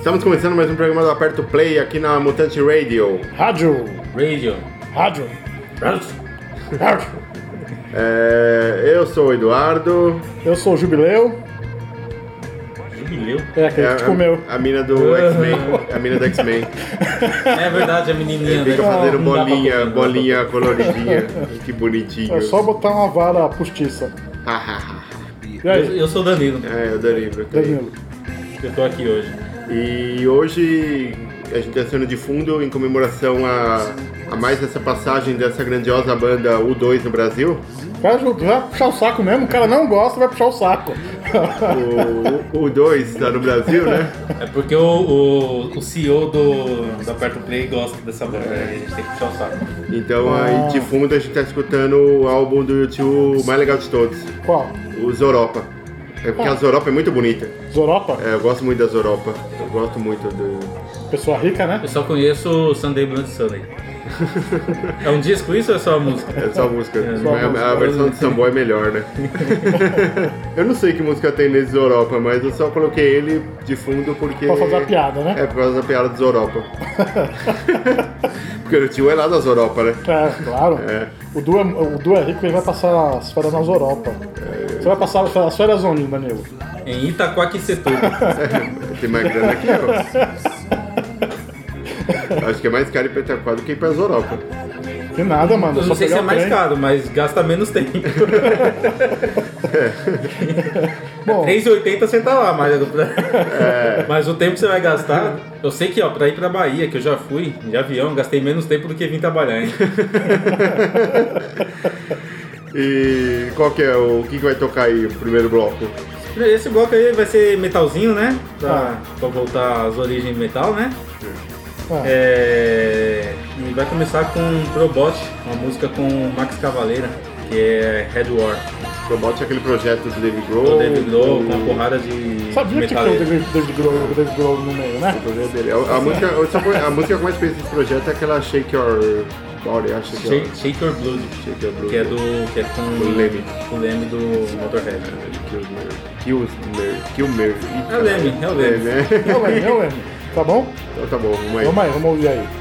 Estamos começando mais um programa do Aperto Play aqui na Mutante Radio. Rádio, Radio. rádio, rádio. É, eu sou o Eduardo. Eu sou o Jubileu. Jubileu. É, aquele É que te comeu. a, a mina do X-Men. A mina do X-Men. É verdade, a menininha. Fica né? fazendo Não bolinha, comer, bolinha coloridinha. Que bonitinho. É só botar uma vara postiça. Eu, eu sou o Danilo. é, o Danilo. Danilo? Eu tô aqui hoje. E hoje a gente está sendo de fundo em comemoração a, a mais essa passagem dessa grandiosa banda U2 no Brasil. Vai, vai puxar o saco mesmo? O cara não gosta, vai puxar o saco. O, o U2 está no Brasil, né? É porque o, o, o CEO do, do Aperto Play gosta dessa banda. né? A gente tem que puxar o saco. Então aí de fundo a gente está escutando o álbum do YouTube mais legal de todos, Qual? o Zoropa. É porque a Zoropa é muito bonita. Zoropa? É, eu gosto muito da Zoropa. Eu gosto muito do. Pessoa rica, né? Eu só conheço o Sunday Blood Sunday. É um disco isso ou é só a música? É só a música. É, só a música. a versão de Sambo é melhor, né? eu não sei que música tem nesse Zoropa, mas eu só coloquei ele de fundo porque. Pra fazer a piada, né? É, por causa da piada do Zoropa. porque o tio é lá da Zoropa, né? É, claro. É. O, du é, o Du é rico e vai passar as férias nas Europa. Você vai passar as férias onde, Danilo? Em Itaquaquecetuba. Tem mais grana aqui, ó. Acho que é mais caro ir pra Itaquá do que ir pra Zoropa. Que nada, mano. Eu só não sei se é mais trem. caro, mas gasta menos tempo. Bom, 3,80 você tá lá, mas, É. mas o tempo que você vai gastar. Eu sei que, ó, pra ir pra Bahia, que eu já fui de avião, gastei menos tempo do que vim trabalhar, hein? E qual que é o. O que, que vai tocar aí, o primeiro bloco? Esse bloco aí vai ser metalzinho, né? Pra, Ah. pra voltar às origens do metal, né? Ah, É, E vai começar com Probot, uma música com Max Cavaleira, que é Red War. Robot é aquele projeto do David Grohl. Do David Grohl, com do- uma porrada de sabia que tinha o. David, David, Grohl, o David Grohl no meio, né? o projeto dele. A, a música, eu só conhe- a música que eu mais conheço desse projeto é aquela Shake Your Body, acho que Shake, Shake Your Blood, Shake Your Blood. que é do que é com O Leme. o Leme do Motorhead. Kilmer. Kilmer. Kilmer. Ih, É o Leme, é o Leme. né? Eu lembro, eu lembro. Tá bom? Então tá bom, vamos aí. Vamos aí, vamos ouvir aí.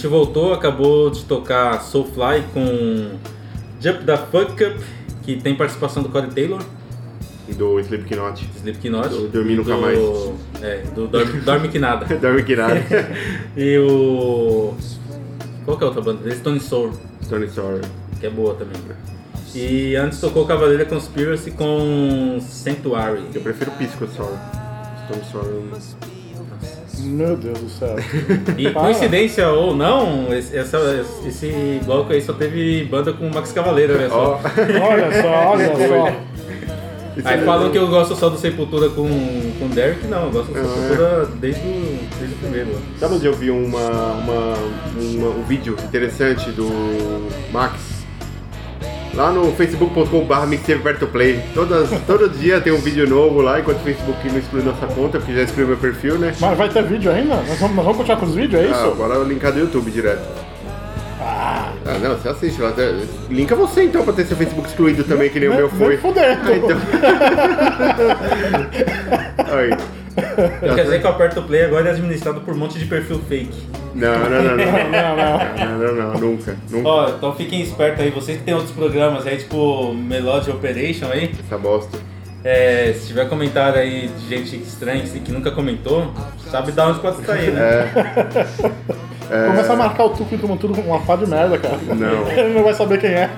gente voltou, acabou de tocar Soulfly com Jump the Fuck Up, que tem participação do Corey Taylor. E do Slipknot. Slipknot. Do Dormir Nunca do, Mais. É, do Dorme, dorme Que Nada. dorme Que Nada. e o... Qual que é a outra banda? Stone Sour. Stone Sour. Que é boa também. E antes tocou Cavaleira Conspiracy com Sanctuary. Eu prefiro Pisco Sour. Stone Sour... Meu Deus do céu. E coincidência ou não, esse, essa, esse bloco aí só teve banda com o Max Cavaleira, olha só. olha só, olha só. Aí falam que eu gosto só do Sepultura com, com o Derek, não, eu gosto do é. Sepultura desde, desde o primeiro. Sabe onde eu vi uma, uma, uma um vídeo interessante do Max Lá no facebook.com.br. Todas, todo dia tem um vídeo novo lá, enquanto o Facebook não exclui nossa conta, porque já excluiu meu perfil, né? Mas vai ter vídeo ainda? Nós vamos, nós vamos continuar com os vídeos, é isso? Ah, agora eu linkar do YouTube direto. Ah, não, você assiste lá. Linka você então pra ter seu Facebook excluído também, que nem o meu foi. fudendo. Ah, então. Aí. Então quer dizer que o Aperto Play agora é administrado por um monte de perfil fake. Não, não, não, não. Não, não. Não, não, não, nunca. Nunca. Ó, então fiquem espertos aí, vocês que tem outros programas aí, tipo Melody Operation aí, Essa bosta. é, se tiver comentário aí de gente estranha assim, que nunca comentou, sabe da onde pode sair, né? É. Começa a marcar o Tuco e todo tudo com uma pá de merda, cara. Não. Ele não vai saber quem é.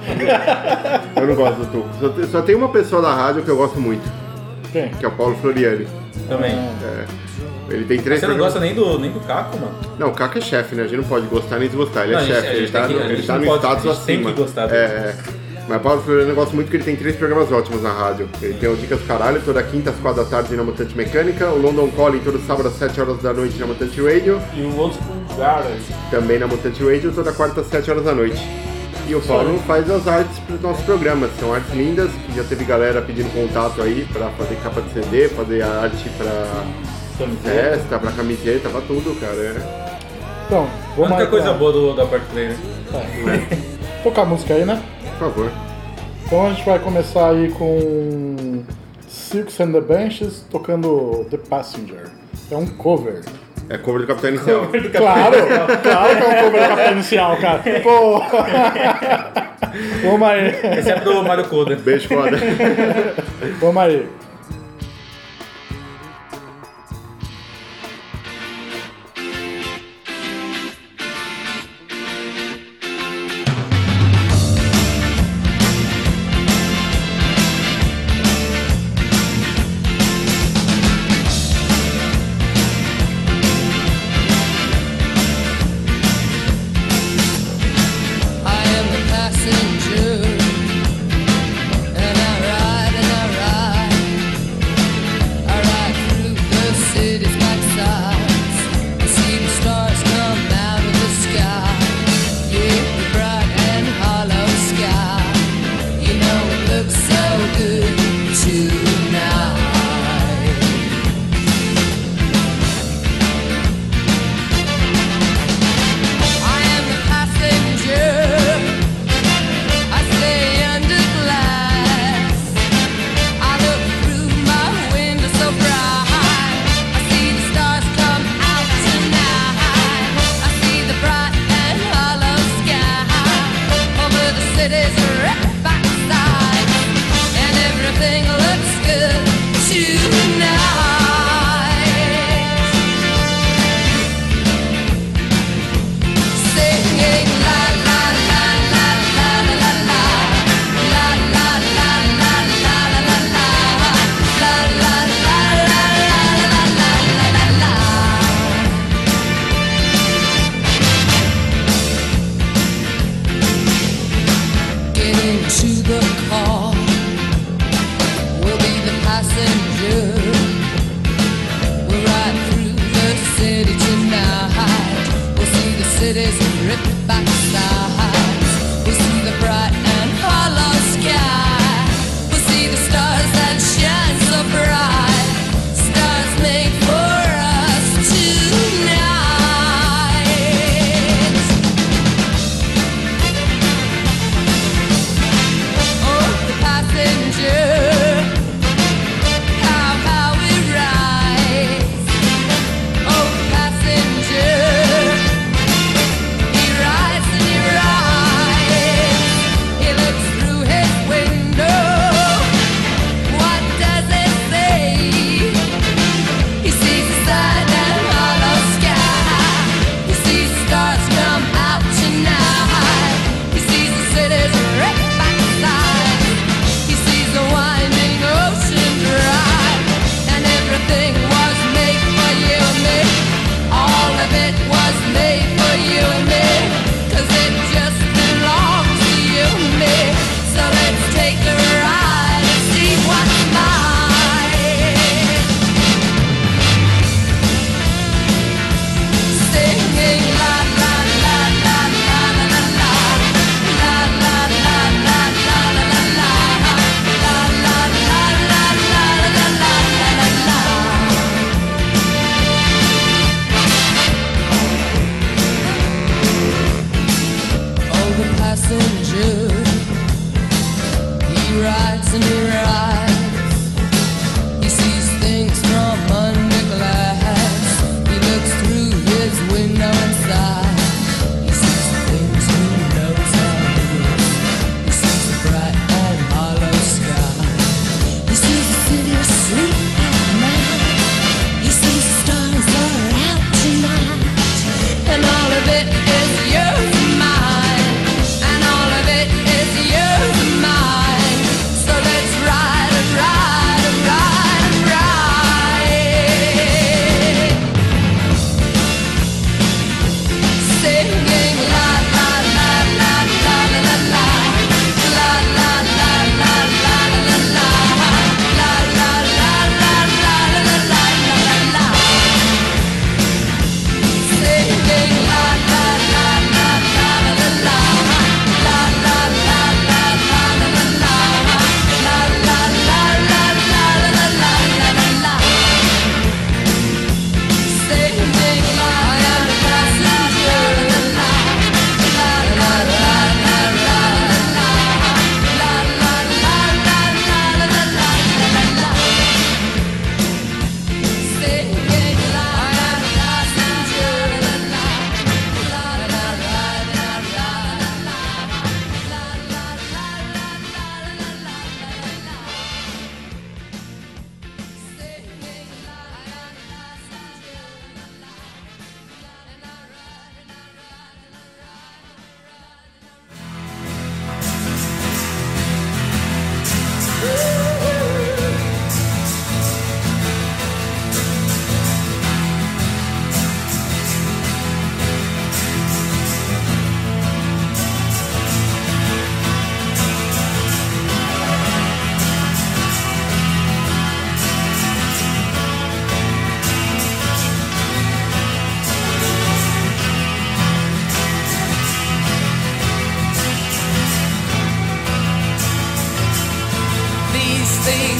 Eu não gosto do Tuco. Só tem uma pessoa da rádio que eu gosto muito, Quem? que é o Paulo Floriani. Também. É. Ele tem três Você não programas- gosta nem do, nem do Caco, mano? Não, o Caco é chefe, né? A gente não pode gostar nem desgostar. Ele Não, é a gente- chefe, ele tá, que- no, ele tá não no pode- status a gente tem acima. que gostar é, dele. é. Mas o Paulo Floriano eu gosto muito porque ele tem três programas ótimos na rádio. Ele tem o Dicas do Caralho, toda quinta às quatro da tarde na Mutante Mecânica, o London Calling todo sábado às 7 horas da noite na Mutante Radio, E o Old School Garage. também na Mutante Radio, toda quarta às 7 horas da noite. E o Paulo faz as artes para os nossos programas. São artes lindas, que já teve galera pedindo contato aí para fazer capa de CD, fazer a arte para festa, para camiseta, para tudo, cara. É. Então, A vamos única coisa pra- boa do, do Aperto Play, né? Tocar a música aí, né? Por favor. Então a gente vai começar aí com Silks and the Benches tocando The Passenger. É um cover. É cover do Capitão Inicial. Claro, claro que é um cover da capa inicial, cara. Pô. Vamos aí, Exceto do Mario Coda. Beijo foda. vamos aí. it is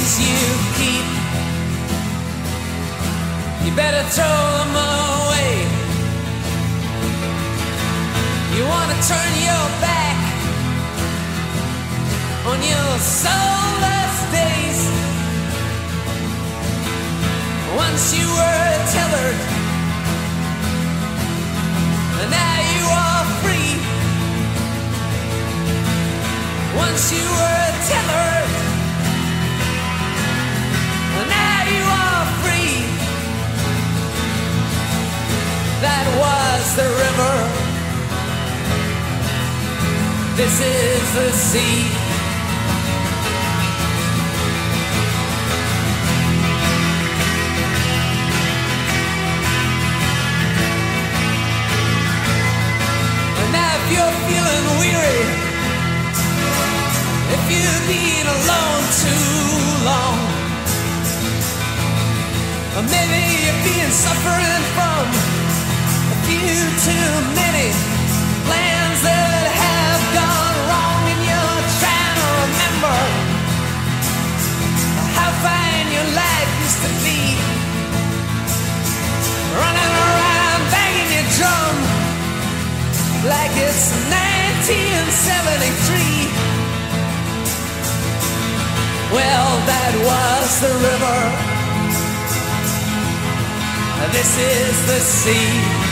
things you keep. You better throw them away. You wanna turn your back on your soulless days. Once you were tethered, and now you are free. Once you were tethered, and That was the river. This is the sea. And if you're feeling weary, if you've been alone too long, or maybe you've been suffering from like just to feel running around banging your drum like it's 1973. Well, that was the river. This is the sea.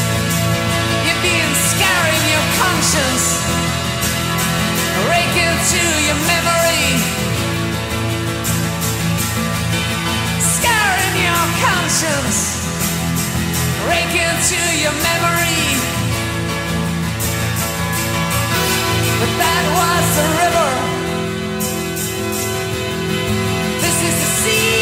conscience, raking to your memory, scarring your conscience, raking to your memory. But that was the river. This is the sea,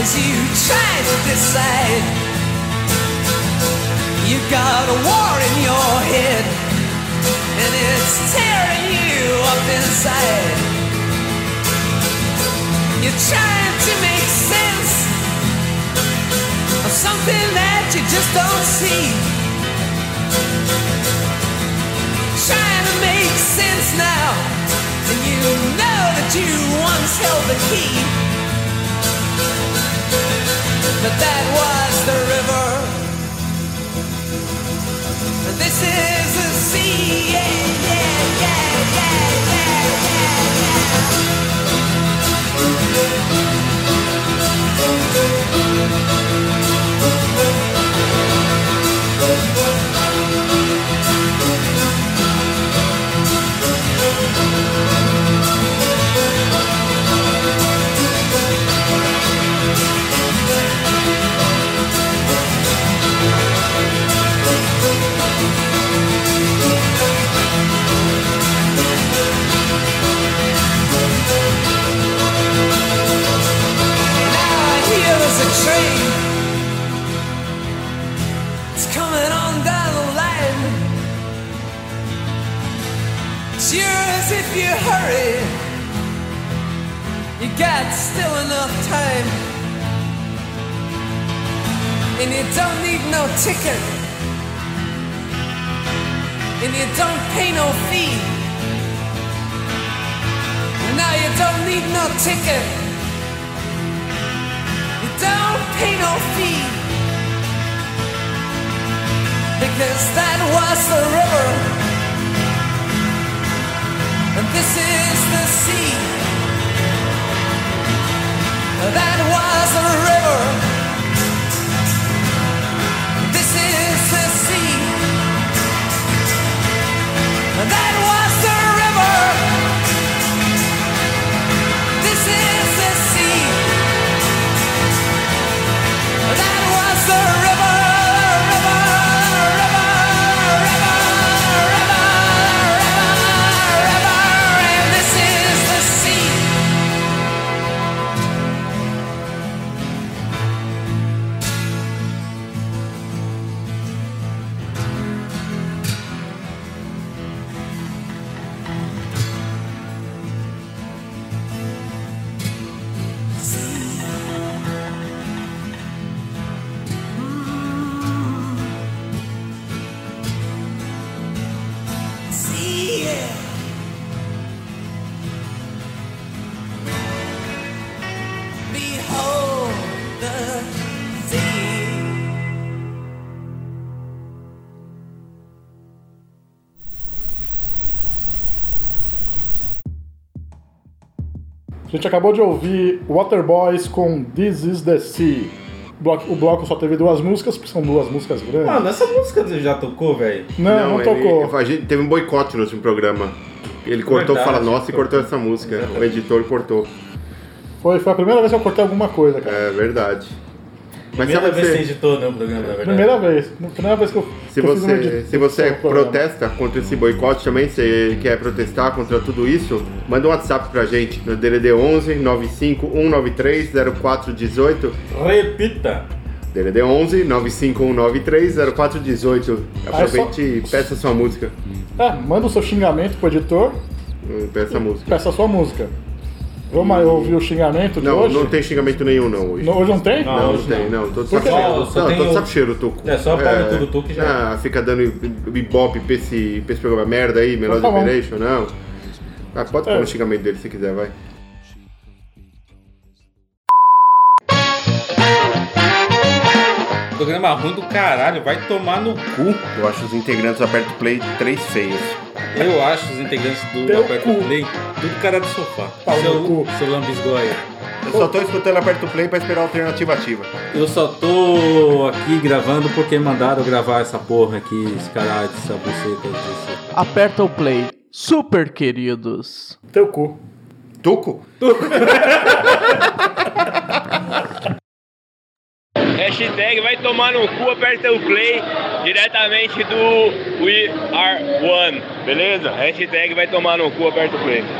as you try to decide. you've got a war in your head, and it's tearing you up inside. You're trying to make sense of something that you just don't see. Trying to make sense now, and you know that you once held the key. But that was the river. And this is the sea. Yeah, yeah, yeah, yeah, yeah, yeah. Now no. Now you don't need no ticket. You don't pay no fee because that was the river, and this is the sea. That was the river. never A gente acabou de ouvir Waterboys com This Is The Sea. O bloco, só teve duas músicas, porque são duas músicas grandes. Mano, essa música você já tocou, velho? não, não, ele- tocou. a gente teve um boicote no último programa. Ele cortou Verdade. Fala Nossa e cortou essa música. O editor cortou. Foi, foi a primeira vez que eu cortei alguma coisa, cara. É verdade. Mas Primeira sabe vez que você, editou, né, o programa, na verdade. Primeira vez. Primeira vez que eu, se que eu você, se você protesta contra esse boicote também, você quer protestar contra tudo isso, manda um WhatsApp pra gente no DDD 11 95 193 0418 Repita. DDD 11 95 193 0418 Aproveite e peça sua música. É, manda o seu xingamento pro editor, Hum, Peça a música. peça a sua música. Vamos aí ouvir o xingamento de Não, hoje? não tem xingamento nenhum não hoje. No- hoje não tem? Não. Não, não hoje tem, não. não. Tô de saco cheiro. Só- só Não, tô de o- saco cheiro, Tuco. É, só pau no cu do Tuco já Ah, fica dando ibope pra esse, pra esse programa merda aí, Melody Tá bom. Operation, não. Ah, pode pôr É. o xingamento dele se quiser, vai. Programa ruim do caralho, vai tomar no cu. Eu acho os integrantes do Aperto Play três feios. Eu acho os integrantes do Teu Aperto cu. Play tudo cara do sofá. Pau no seu, cu. seu lambisgoia. Eu só tô escutando Aperto Play pra esperar a alternativa ativa. Eu só tô aqui gravando porque mandaram gravar essa porra aqui, esse caralho, essa buceta disso. Aperta o play. Super queridos. Teu cu. Tuco? Hashtag vai tomar no cu, aperta o play diretamente do We Are One, beleza? Hashtag vai tomar no cu, aperta o play.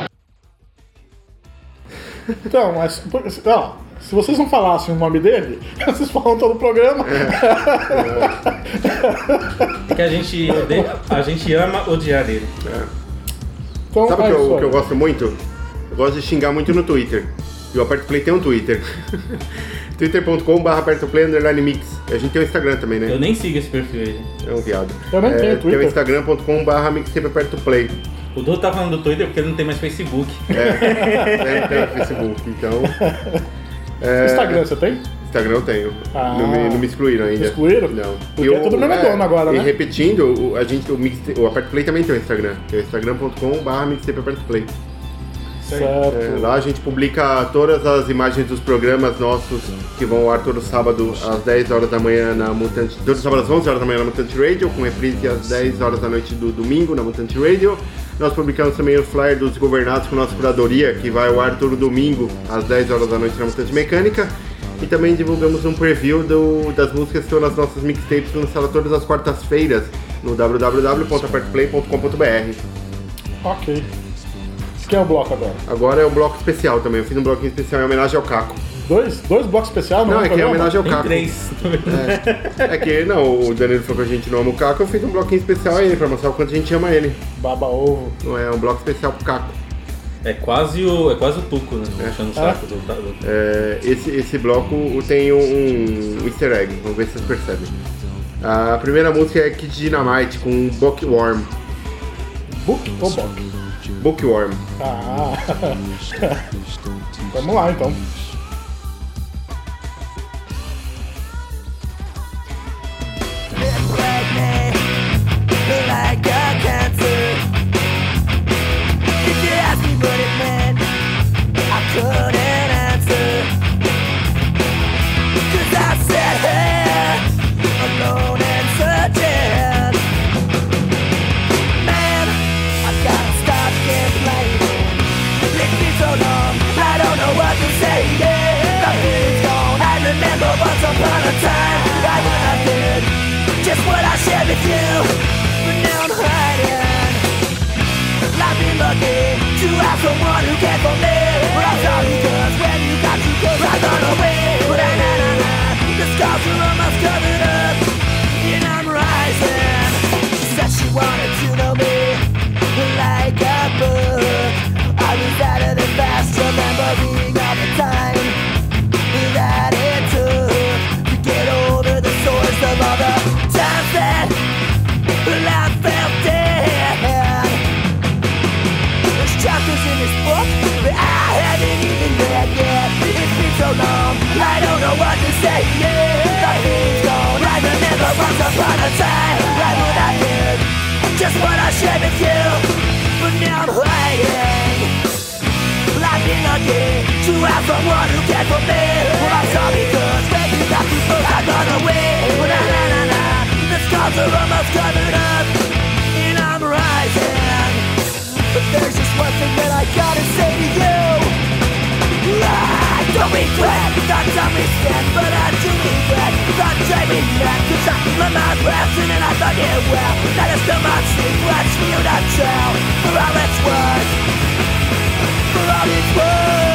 Então, mas. Ó, se vocês não falassem o nome dele, vocês falam todo o programa. É que a gente, odeia- a gente ama odiar ele. Então, Sabe o é que, isso eu, que eu gosto muito? Eu gosto de xingar muito no Twitter. E o Aperto Play tem um Twitter. twitter.com.br Aperto Play underline mix. A gente tem o Instagram também, né? Eu nem sigo esse perfil aí. É um viado. Eu nem é, tenho Tem o Twitter. instagram.com.br mixtape aperto play. O Dudu tá falando do Twitter porque ele não tem mais Facebook. É, não tem Facebook, então. É, Instagram, você tem? Instagram eu tenho. Ah. não, me, não me excluíram ainda. Excluíram? Não. Porque é tudo mesmo dono agora, e né? repetindo, o, a gente, o, mixtape, o Aperto Play também tem o Instagram, que é instagram.com.br mixtape aperto play. Certo. É, lá a gente publica todas as imagens dos programas nossos que vão ao ar todo sábado às 10 horas da manhã na Mutante. Todo sábado às 11 horas da manhã na Mutante Radio, com reprise às 10 horas da noite do domingo na Mutante Radio. Nós publicamos também o flyer dos governados com nossa curadoria, que vai ao ar todo domingo às 10 horas da noite na Mutante Mecânica. E também divulgamos um preview do- das músicas que estão nas nossas mixtapes lançadas todas as quartas-feiras no www.apertoplay.com.br. Ok. Quem é o bloco agora? Agora é o bloco especial também. Eu fiz um bloquinho especial em homenagem ao Caco. Dois, dois blocos especiais Não, é que é homenagem ao Tem Caco. três. É que, não, o Danilo falou que a gente não ama o Caco, eu fiz um bloquinho especial a ele, pra mostrar o quanto a gente ama ele. Baba ovo. Não é um bloco especial pro Caco. É quase o, é quase o Tuco, né? Puxando o saco do, do- É, esse, esse bloco tem um, um easter egg, vamos ver se vocês percebem. A primeira música é Kid Dynamite com Bookworm. Book ou Bock? Bookworm. Ah. Vamos lá então. Have someone who cared for me. But I'm sorry because when you got too close, I got away. But na, na, na, the scars are almost covered up, long, I don't know what to say. Yeah, nothing's gone. I remember once upon a time, right when I did just what I shared with you. But now I'm hiding. I've fucking lucky to have someone who cares for me. Well, I'm sorry because maybe that's because I got away. Well, na na na na, the scars are almost covered up, and I'm rising. But there's just one thing that I gotta say to you. I don't regret the time we spent, but I do regret time we met. Cause I keep my mouth resting and I thought it well. That is too much secrets for you to tell. For all it's worth, for all it's worth,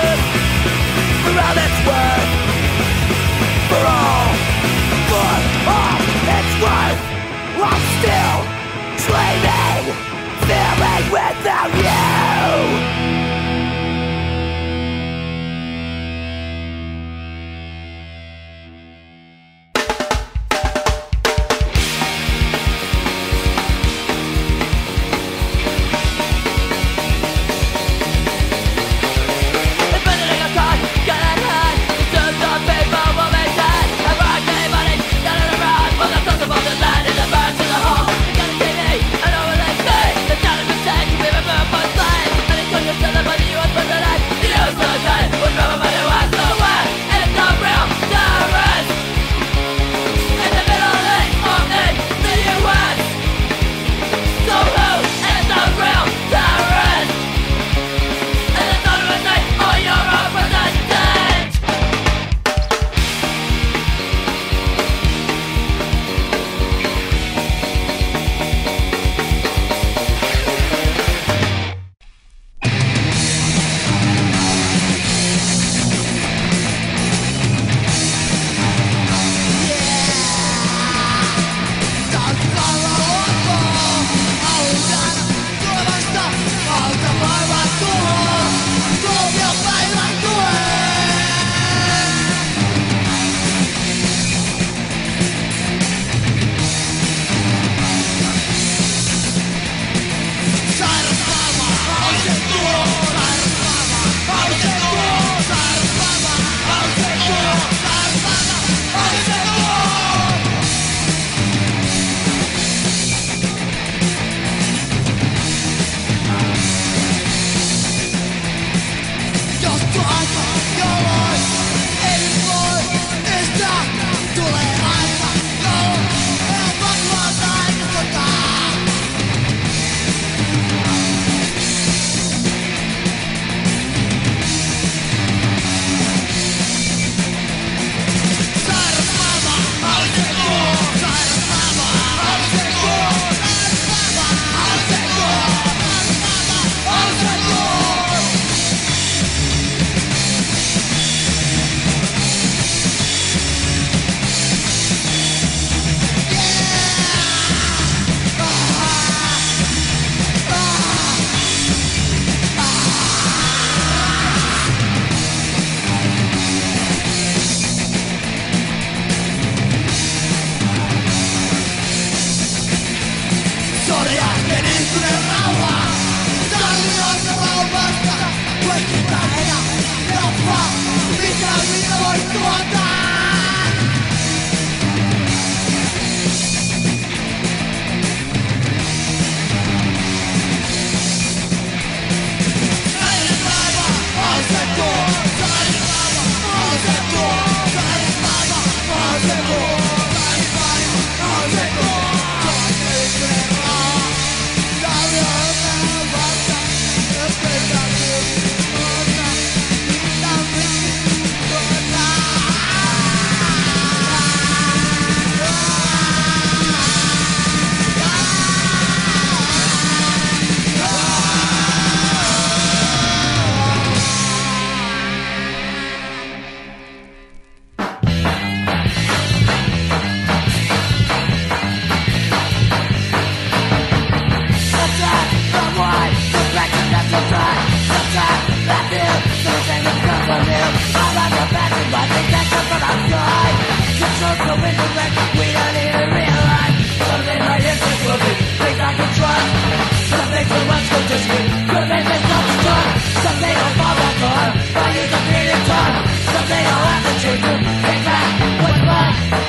Something I'll have to change to Take back. What's mine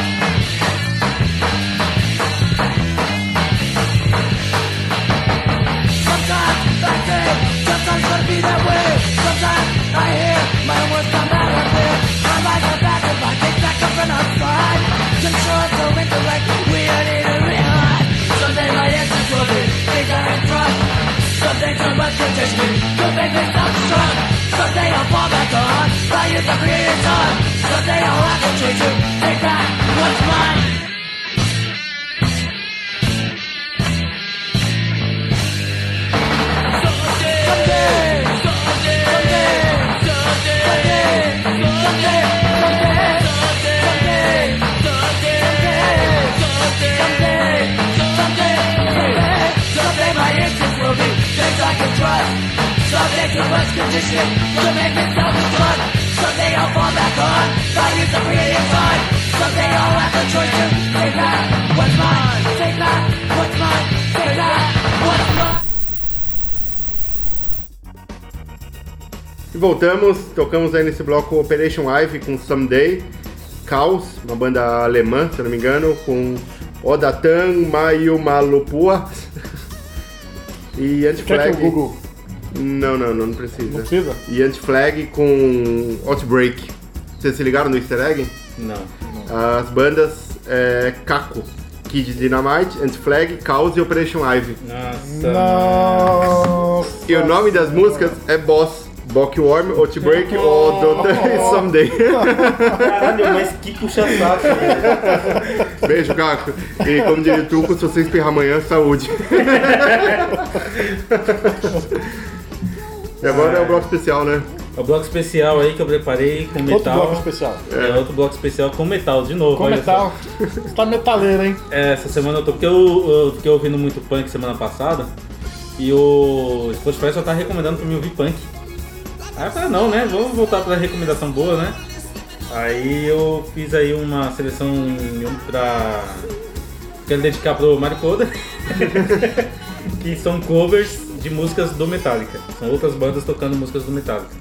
someone me make. Someday I'll fall back on. Someday I'll have to take mine. Someday, someday, someday. someday. Trust. Someday too much will make me self-destruct. Someday I'll fall back on. I use the creative time. Someday I'll have the choice to what's mine. What's mine. What's mine. E voltamos, tocamos aí nesse bloco Operation Ivy com Someday, Caos, uma banda alemã, se não me engano, com Odatan Mayumalupua e Quer Anti-Flag. que o Google Não, não, não, não não precisa. precisa? E Anti-Flag com Outbreak. Vocês se ligaram no easter egg? Não. As bandas é Caco, Kid Dynamite, Anti-Flag, Caos e Operation Ivy. Nossa. Nossa. E o nome das músicas é Boss, Bockworm, Outbreak, Odatan e Someday. Caralho, mas que puxa-saco. velho. Beijo, Caco. E como diria o Tuco, se você espirrar amanhã, saúde. e agora é o bloco especial, né? É o bloco especial aí que eu preparei com Outro metal. bloco especial. É, outro bloco especial com metal, de novo. Com metal. Você tá metaleiro, hein? É, essa semana eu tô. Porque eu, eu fiquei ouvindo muito punk semana passada. E o Spotify só tá recomendando pra mim ouvir punk. Aí eu falei, não, né? Vamos voltar pra recomendação boa, né? Aí eu fiz aí uma seleção pra. Quero dedicar pro Maricoda. que são covers de músicas do Metallica. São outras bandas tocando músicas do Metallica.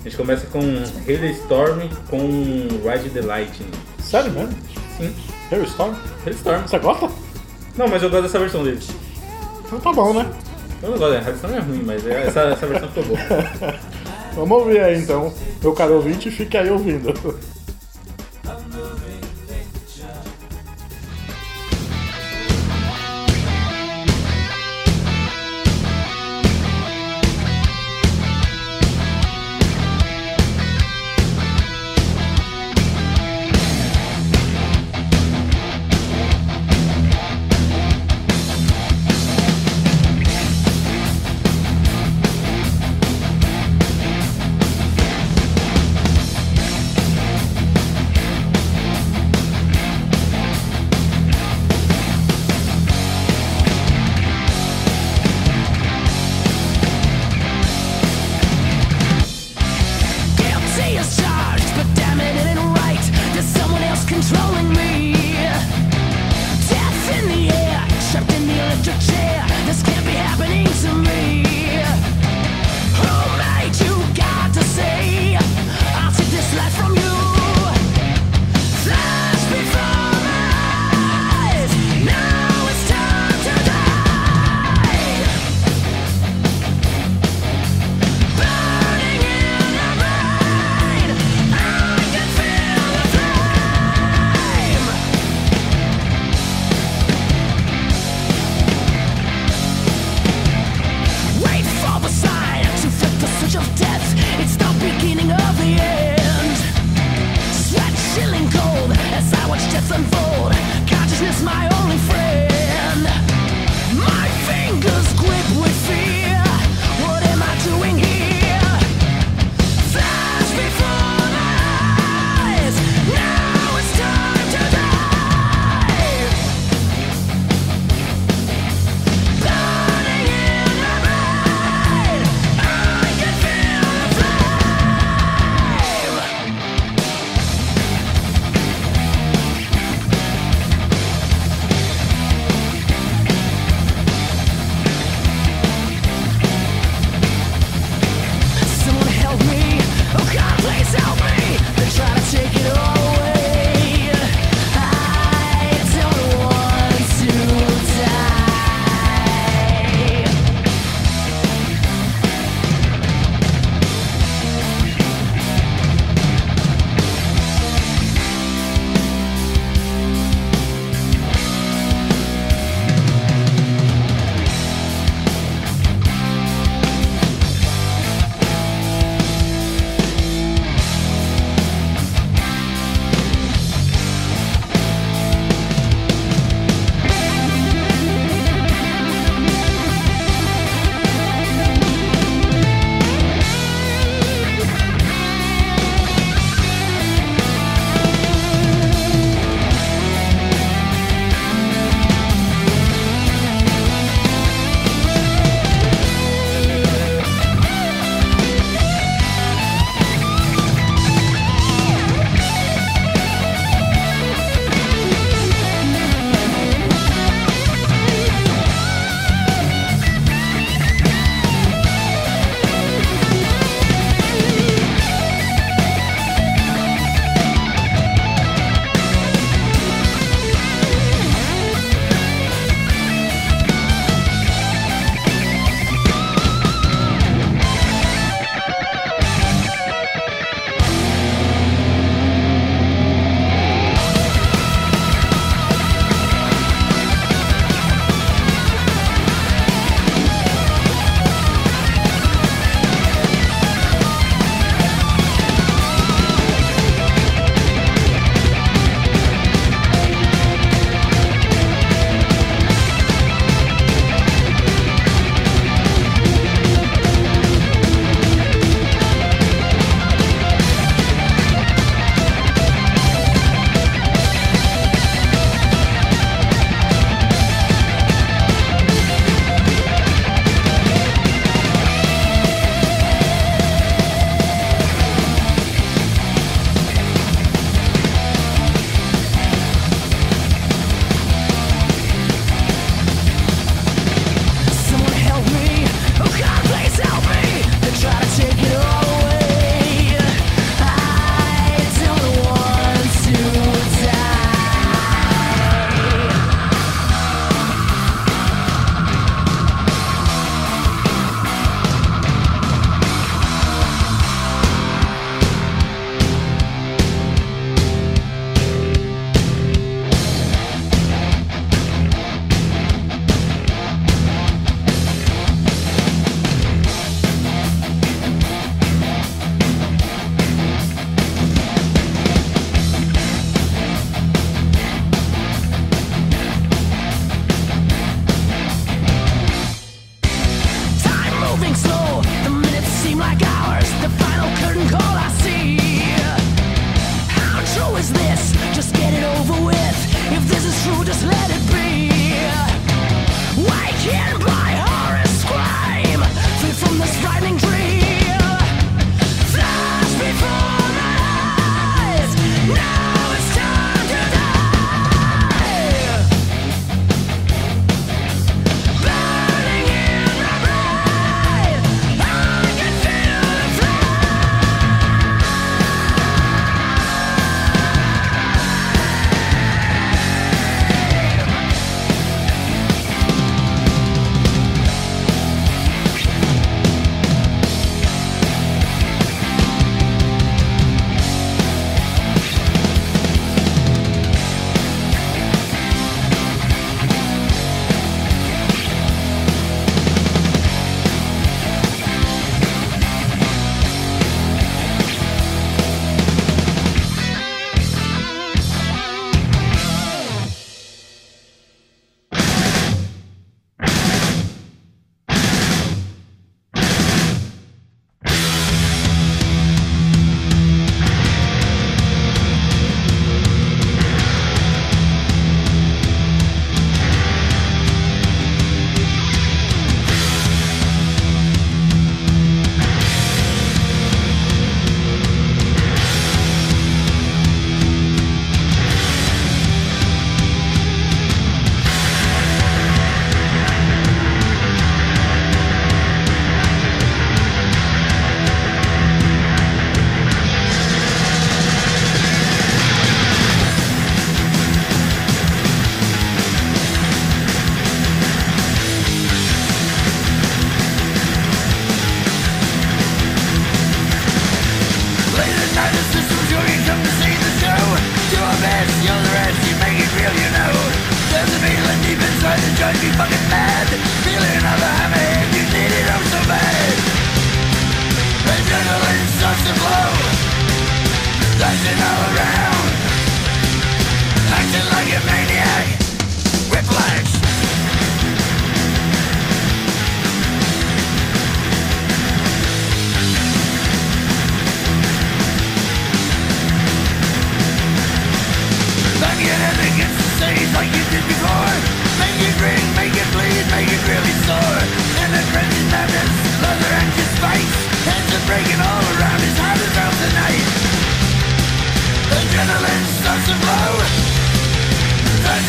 A gente começa com Hailstorm com Ride the Lightning. Sério mesmo? Sim, Hailstorm? Hailstorm. Você gosta? Não, mas eu gosto dessa versão deles. Então tá bom, né? Eu não gosto, a Hailstorm é ruim, mas é- essa, essa versão ficou boa. Vamos ouvir aí então. Meu caro ouvinte, fique aí ouvindo.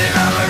Sitting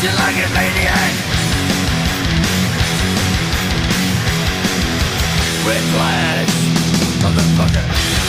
You like a maniac With flash, motherfucker.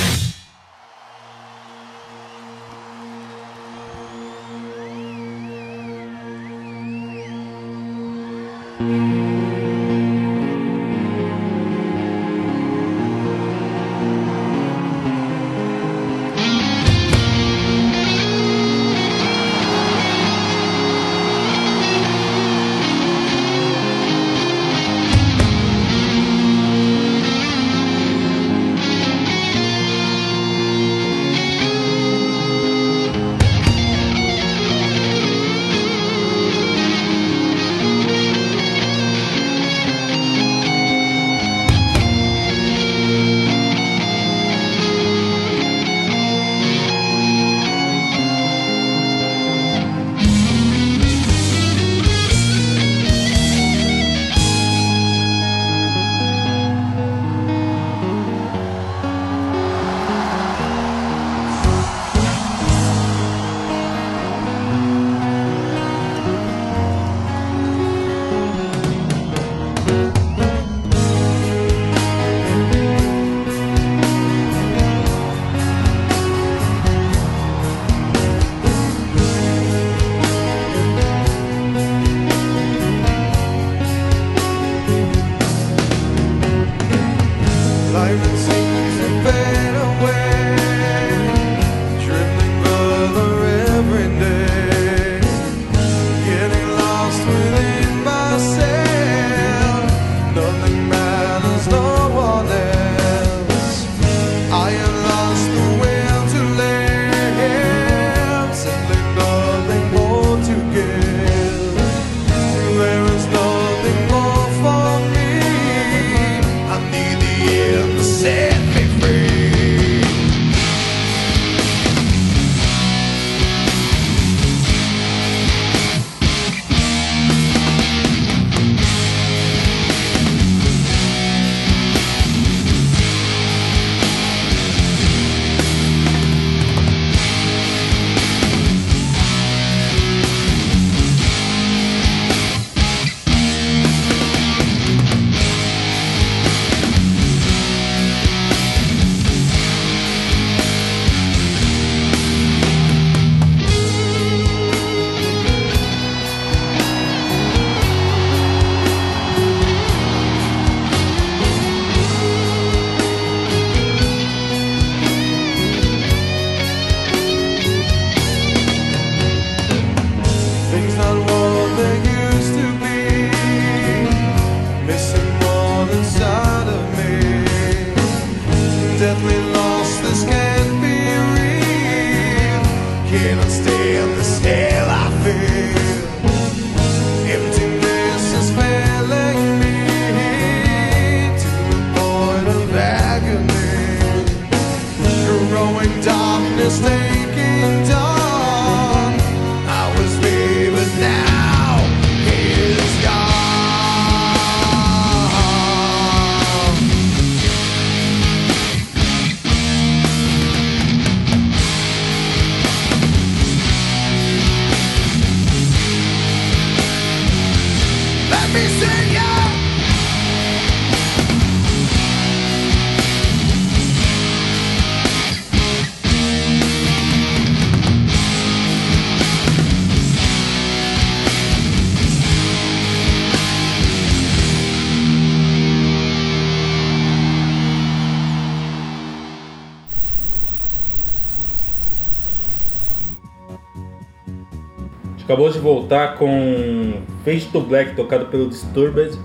Acabou de voltar com Fade to Black, tocado pelo Disturbed,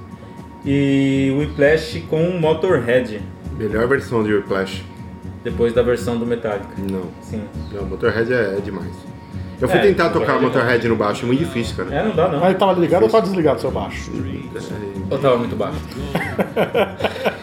e Whiplash com Motorhead, Melhor versão de Whiplash. depois da versão do Metallica. Não. Sim. Não, Motorhead é, é demais. Eu fui É, tentar tocar Motorhead é Motorhead no baixo, é muito difícil, cara. É, não dá não. Mas ele tava ligado ou tava desligado o seu baixo? Ou tava muito baixo.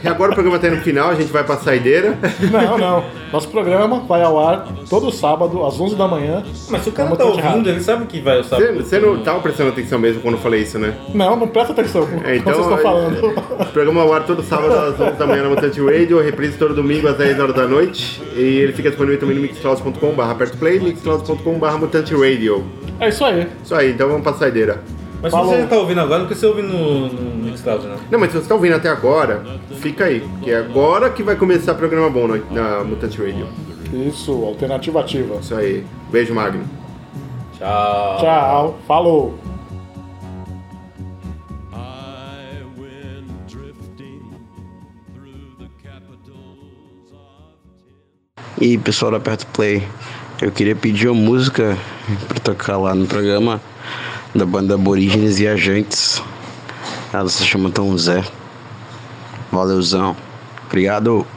E agora o programa tá indo no final, a gente vai pra saideira. Não, não. Nosso programa vai ao ar todo sábado, às 11 da manhã. Mas se o cara tá errado. ouvindo, ele sabe que vai o Você, sábado. você não tava prestando atenção mesmo quando eu falei isso, né? Não, não presta atenção É, que vocês estão é, falando. O programa ao ar todo sábado às 11 da manhã na Mutante Radio, reprise todo domingo às 10 horas da noite. E ele fica disponível também no mixcloud.com.br aperto play, mixcloud.com.br mutante radio. É isso aí. Isso aí, então vamos pra saideira. Mas Falou. se você já tá ouvindo agora, não precisa ouvir no, no Mixcloud, não. Não, mas se você tá ouvindo até agora, fica aí. Que é agora que vai começar programa bom na, na Mutante Radio. Isso, alternativa ativa. Isso aí. Beijo, Magno. Tchau. Tchau. Falou. E aí, pessoal da Perto Play, eu queria pedir uma música pra tocar lá no programa da banda Aborígenes Viajantes. Ela se chama Tom Zé. Valeuzão. Obrigado.